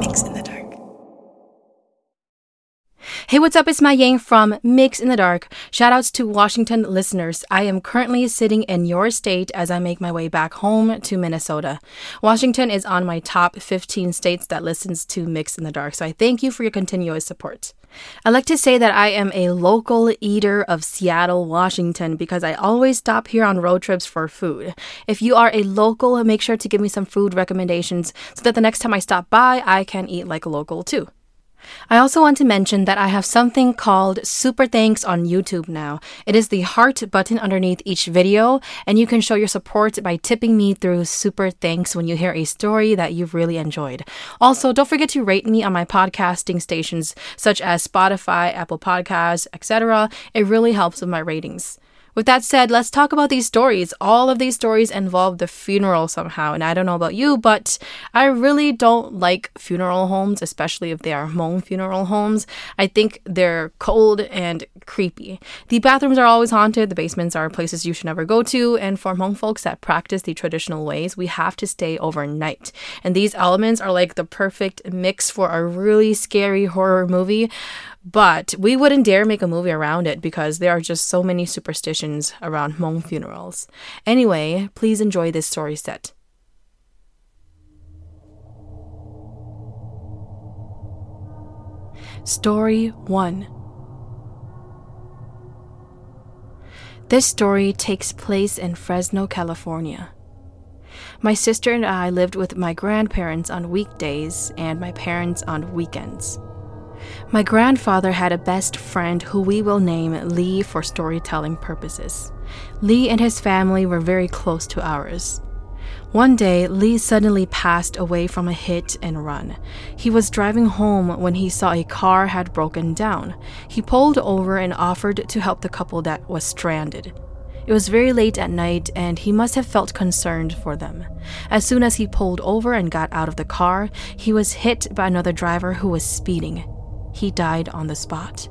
MYX in the Dark. Hey, what's up? It's Mai Yang from MYX in the Dark. Shoutouts to Washington listeners. I am currently sitting in your state as I make my way back home to Minnesota. Washington is on my top 15 states that listens to MYX in the Dark, so I thank you for your continuous support. I like to say that I am a local eater of Seattle, Washington, because I always stop here on road trips for food. If you are a local, make sure to give me some food recommendations so that the next time I stop by, I can eat like a local too. I also want to mention that I have something called Super Thanks on YouTube now. It is the heart button underneath each video, and you can show your support by tipping me through Super Thanks when you hear a story that you've really enjoyed. Also, don't forget to rate me on my podcasting stations such as Spotify, Apple Podcasts, etc. It really helps with my ratings. With that said, let's talk about these stories. All of these stories involve the funeral somehow, and I don't know about you, but I really don't like funeral homes, especially if they are Hmong funeral homes. I think they're cold and creepy. The bathrooms are always haunted, the basements are places you should never go to, and for Hmong folks that practice the traditional ways, we have to stay overnight. And these elements are like the perfect mix for a really scary horror movie. But we wouldn't dare make a movie around it because there are just so many superstitions around Hmong funerals. Anyway, please enjoy this story set. Story 1 This story takes place in Fresno, California. My sister and I lived with my grandparents on weekdays and my parents on weekends. My grandfather had a best friend who we will name Lee for storytelling purposes. Lee and his family were very close to ours. One day, Lee suddenly passed away from a hit and run. He was driving home when he saw a car had broken down. He pulled over and offered to help the couple that was stranded. It was very late at night, and he must have felt concerned for them. As soon as he pulled over and got out of the car, he was hit by another driver who was speeding. He died on the spot.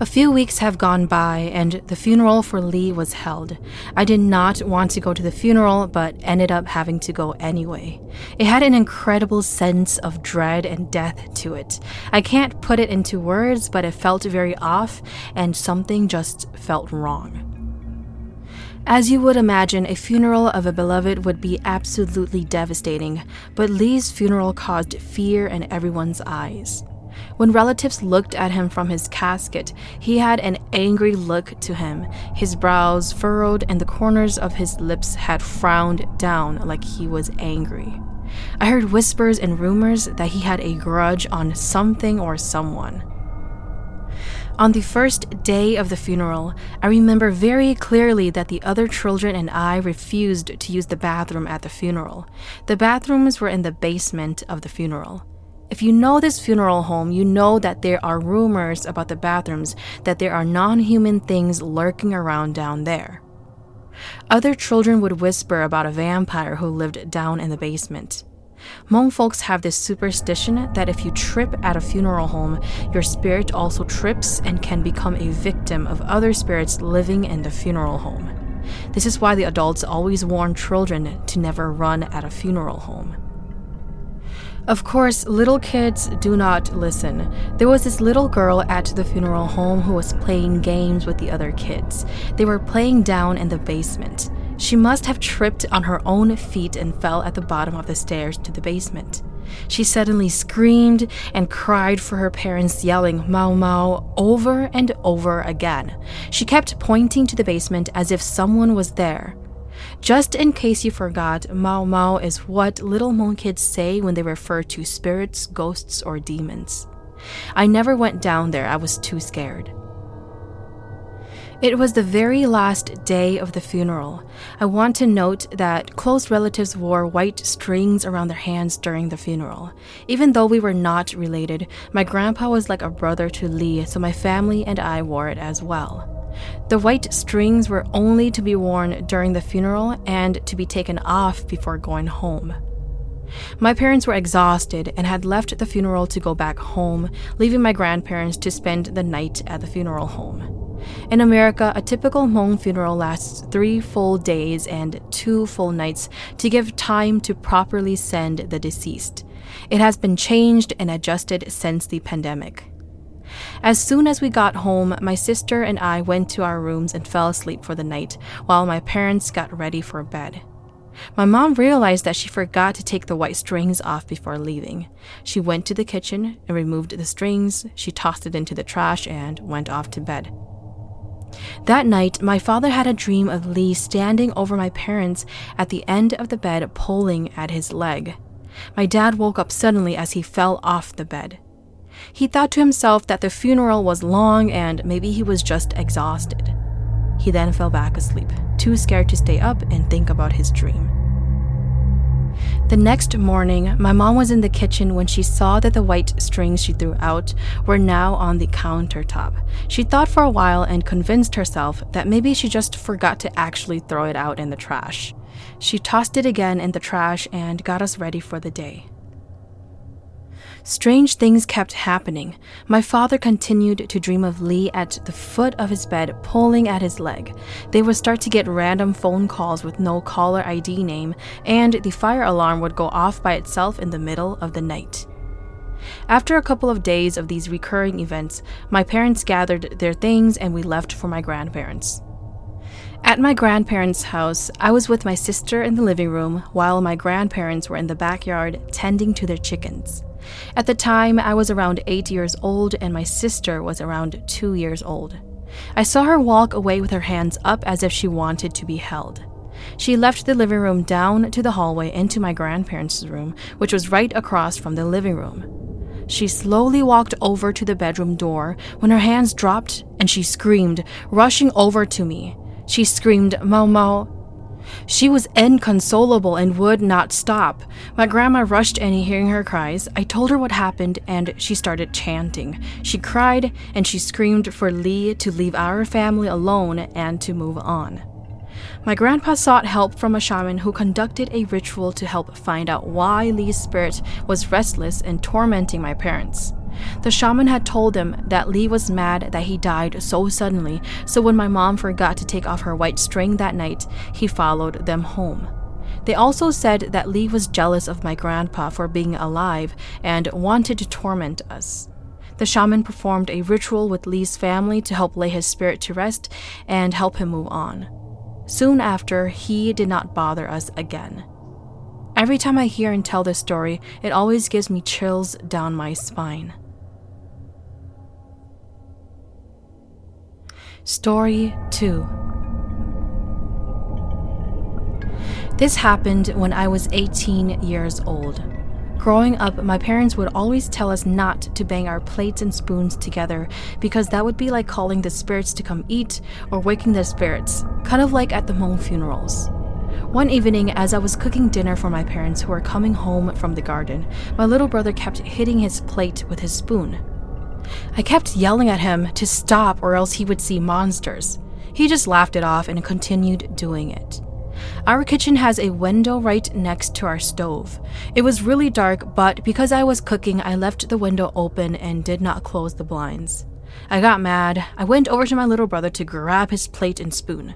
A few weeks have gone by, and the funeral for Lee was held. I did not want to go to the funeral, but ended up having to go anyway. It had an incredible sense of dread and death to it. I can't put it into words, but it felt very off, and something just felt wrong. As you would imagine, a funeral of a beloved would be absolutely devastating, but Lee's funeral caused fear in everyone's eyes. When relatives looked at him from his casket, he had an angry look to him. His brows furrowed and the corners of his lips had frowned down like he was angry. I heard whispers and rumors that he had a grudge on something or someone. On the first day of the funeral, I remember very clearly that the other children and I refused to use the bathroom at the funeral. The bathrooms were in the basement of the funeral. If you know this funeral home, you know that there are rumors about the bathrooms, that there are non human things lurking around down there. Other children would whisper about a vampire who lived down in the basement. Hmong folks have this superstition that if you trip at a funeral home, your spirit also trips and can become a victim of other spirits living in the funeral home. This is why the adults always warn children to never run at a funeral home. Of course, little kids do not listen. There was this little girl at the funeral home who was playing games with the other kids. They were playing down in the basement. She must have tripped on her own feet and fell at the bottom of the stairs to the basement. She suddenly screamed and cried for her parents, yelling Mao Mao over and over again. She kept pointing to the basement as if someone was there. Just in case you forgot, Mao Mao is what little Hmong kids say when they refer to spirits, ghosts, or demons. I never went down there, I was too scared. It was the very last day of the funeral. I want to note that close relatives wore white strings around their hands during the funeral. Even though we were not related, my grandpa was like a brother to Lee, so my family and I wore it as well. The white strings were only to be worn during the funeral and to be taken off before going home. My parents were exhausted and had left the funeral to go back home, leaving my grandparents to spend the night at the funeral home. In America, a typical Hmong funeral lasts three full days and two full nights to give time to properly send the deceased. It has been changed and adjusted since the pandemic. As soon as we got home, my sister and I went to our rooms and fell asleep for the night while my parents got ready for bed. My mom realized that she forgot to take the white strings off before leaving. She went to the kitchen and removed the strings, she tossed it into the trash, and went off to bed. That night, my father had a dream of Lee standing over my parents at the end of the bed, pulling at his leg. My dad woke up suddenly as he fell off the bed. He thought to himself that the funeral was long and maybe he was just exhausted. He then fell back asleep, too scared to stay up and think about his dream. The next morning, my mom was in the kitchen when she saw that the white strings she threw out were now on the countertop. She thought for a while and convinced herself that maybe she just forgot to actually throw it out in the trash. She tossed it again in the trash and got us ready for the day. Strange things kept happening. My father continued to dream of Lee at the foot of his bed, pulling at his leg. They would start to get random phone calls with no caller ID name, and the fire alarm would go off by itself in the middle of the night. After a couple of days of these recurring events, my parents gathered their things and we left for my grandparents. At my grandparents' house, I was with my sister in the living room while my grandparents were in the backyard tending to their chickens. At the time, I was around eight years old and my sister was around two years old. I saw her walk away with her hands up as if she wanted to be held. She left the living room down to the hallway into my grandparents' room, which was right across from the living room. She slowly walked over to the bedroom door when her hands dropped and she screamed, rushing over to me. She screamed, Mau, she was inconsolable and would not stop. My grandma rushed in hearing her cries. I told her what happened and she started chanting. She cried and she screamed for Lee to leave our family alone and to move on. My grandpa sought help from a shaman who conducted a ritual to help find out why Lee's spirit was restless and tormenting my parents. The shaman had told him that Lee was mad that he died so suddenly, so when my mom forgot to take off her white string that night, he followed them home. They also said that Lee was jealous of my grandpa for being alive and wanted to torment us. The shaman performed a ritual with Lee's family to help lay his spirit to rest and help him move on. Soon after, he did not bother us again. Every time I hear and tell this story, it always gives me chills down my spine. Story 2 This happened when I was 18 years old. Growing up, my parents would always tell us not to bang our plates and spoons together because that would be like calling the spirits to come eat or waking the spirits, kind of like at the Hmong funerals. One evening, as I was cooking dinner for my parents who were coming home from the garden, my little brother kept hitting his plate with his spoon. I kept yelling at him to stop or else he would see monsters. He just laughed it off and continued doing it. Our kitchen has a window right next to our stove. It was really dark, but because I was cooking, I left the window open and did not close the blinds. I got mad. I went over to my little brother to grab his plate and spoon.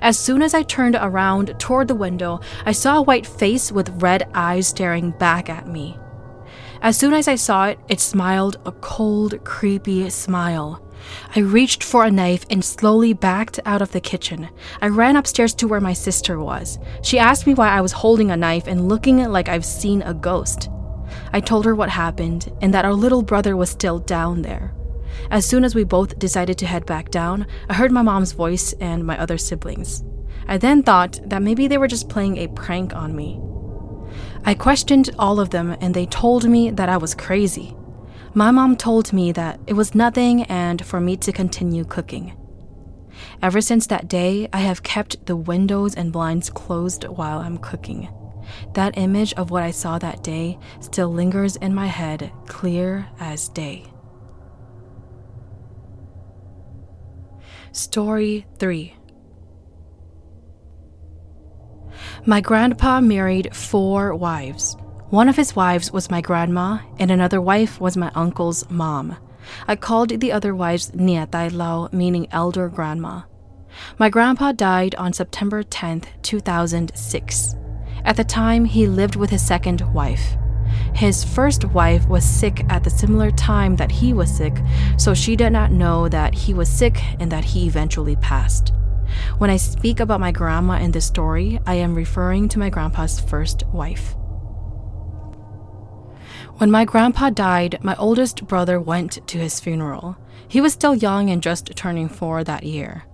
As soon as I turned around toward the window, I saw a white face with red eyes staring back at me. As soon as I saw it, it smiled a cold, creepy smile. I reached for a knife and slowly backed out of the kitchen. I ran upstairs to where my sister was. She asked me why I was holding a knife and looking like I've seen a ghost. I told her what happened and that our little brother was still down there. As soon as we both decided to head back down, I heard my mom's voice and my other siblings. I then thought that maybe they were just playing a prank on me. I questioned all of them and they told me that I was crazy. My mom told me that it was nothing and for me to continue cooking. Ever since that day, I have kept the windows and blinds closed while I'm cooking. That image of what I saw that day still lingers in my head, clear as day. Story 3 My grandpa married four wives. One of his wives was my grandma, and another wife was my uncle's mom. I called the other wives Nia Tai Lao, meaning elder grandma. My grandpa died on September 10, 2006. At the time, he lived with his second wife. His first wife was sick at the similar time that he was sick, so she did not know that he was sick and that he eventually passed. When I speak about my grandma in this story, I am referring to my grandpa's first wife. When my grandpa died, my oldest brother went to his funeral. He was still young and just turning four that year.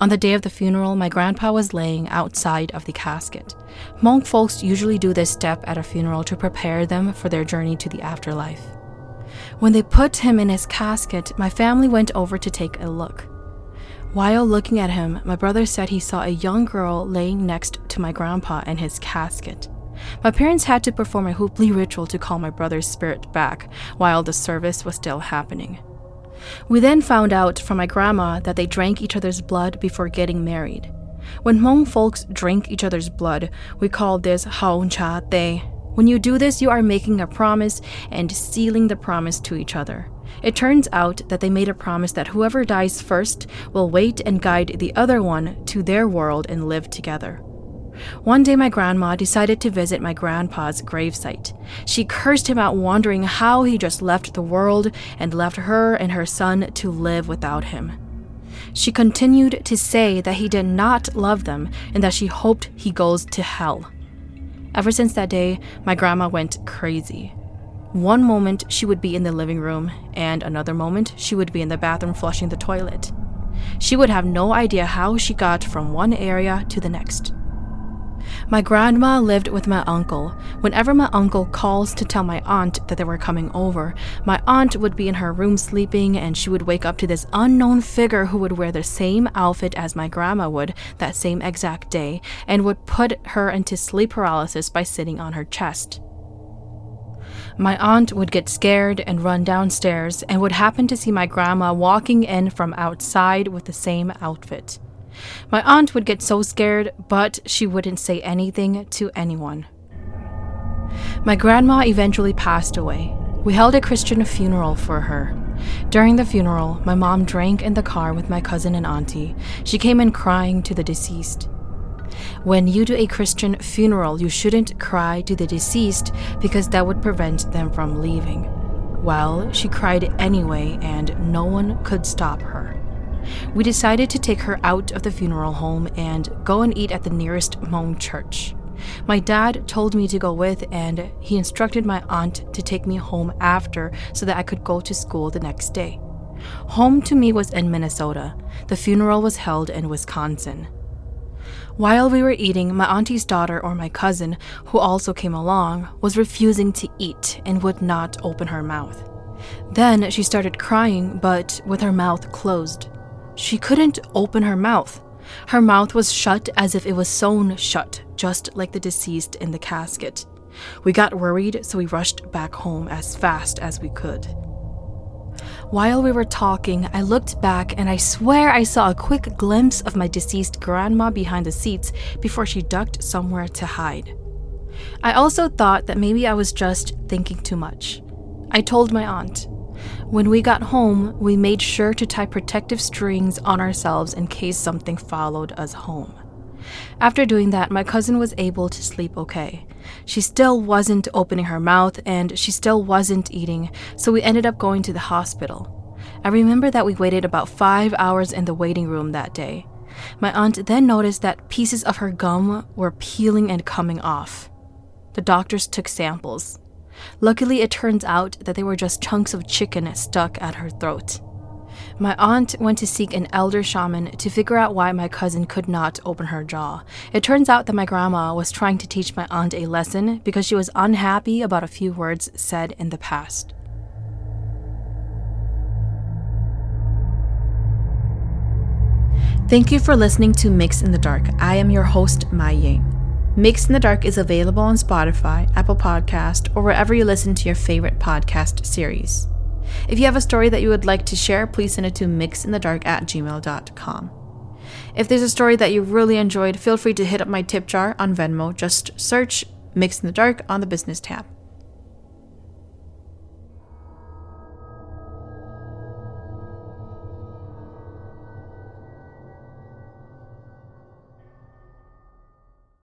On the day of the funeral, my grandpa was laying outside of the casket. Hmong folks usually do this step at a funeral to prepare them for their journey to the afterlife. When they put him in his casket, my family went over to take a look. While looking at him, my brother said he saw a young girl laying next to my grandpa in his casket. My parents had to perform a hu plig ritual to call my brother's spirit back while the service was still happening. We then found out from my grandma that they drank each other's blood before getting married. When Hmong folks drink each other's blood, we call this haon cha te. When you do this, you are making a promise and sealing the promise to each other. It turns out that they made a promise that whoever dies first will wait and guide the other one to their world and live together. One day, my grandma decided to visit my grandpa's gravesite. She cursed him out, wondering how he just left the world and left her and her son to live without him. She continued to say that he did not love them and that she hoped he goes to hell. Ever since that day, my grandma went crazy. One moment she would be in the living room, and another moment she would be in the bathroom flushing the toilet. She would have no idea how she got from one area to the next. My grandma lived with my uncle. Whenever my uncle calls to tell my aunt that they were coming over, my aunt would be in her room sleeping and she would wake up to this unknown figure who would wear the same outfit as my grandma would that same exact day and would put her into sleep paralysis by sitting on her chest. My aunt would get scared and run downstairs and would happen to see my grandma walking in from outside with the same outfit. My aunt would get so scared, but she wouldn't say anything to anyone. My grandma eventually passed away. We held a Christian funeral for her. During the funeral, my mom drank in the car with my cousin and auntie. She came in crying to the deceased. When you do a Christian funeral, you shouldn't cry to the deceased because that would prevent them from leaving. Well, she cried anyway, and no one could stop her. We decided to take her out of the funeral home and go and eat at the nearest Hmong church. My dad told me to go with, and he instructed my aunt to take me home after so that I could go to school the next day. Home to me was in Minnesota. The funeral was held in Wisconsin. While we were eating, my auntie's daughter, or my cousin, who also came along, was refusing to eat and would not open her mouth. Then she started crying, but with her mouth closed. She couldn't open her mouth. Her mouth was shut as if it was sewn shut, just like the deceased in the casket. We got worried, so we rushed back home as fast as we could. While we were talking, I looked back and I swear I saw a quick glimpse of my deceased grandma behind the seats before she ducked somewhere to hide. I also thought that maybe I was just thinking too much. I told my aunt, when we got home, we made sure to tie protective strings on ourselves in case something followed us home. After doing that, my cousin was able to sleep okay. She still wasn't opening her mouth and she still wasn't eating, so we ended up going to the hospital. I remember that we waited about five hours in the waiting room that day. My aunt then noticed that pieces of her gum were peeling and coming off. The doctors took samples. Luckily, it turns out that they were just chunks of chicken stuck at her throat. My aunt went to seek an elder shaman to figure out why my cousin could not open her jaw. It turns out that my grandma was trying to teach my aunt a lesson because she was unhappy about a few words said in the past. Thank you for listening to MYX in the Dark. I am your host, Mai Yang. MYX in the Dark is available on Spotify, Apple Podcast, or wherever you listen to your favorite podcast series. If you have a story that you would like to share, please send it to myxinthedark at gmail.com. If there's a story that you really enjoyed, feel free to hit up my tip jar on Venmo. Just search MYX in the Dark on the business tab.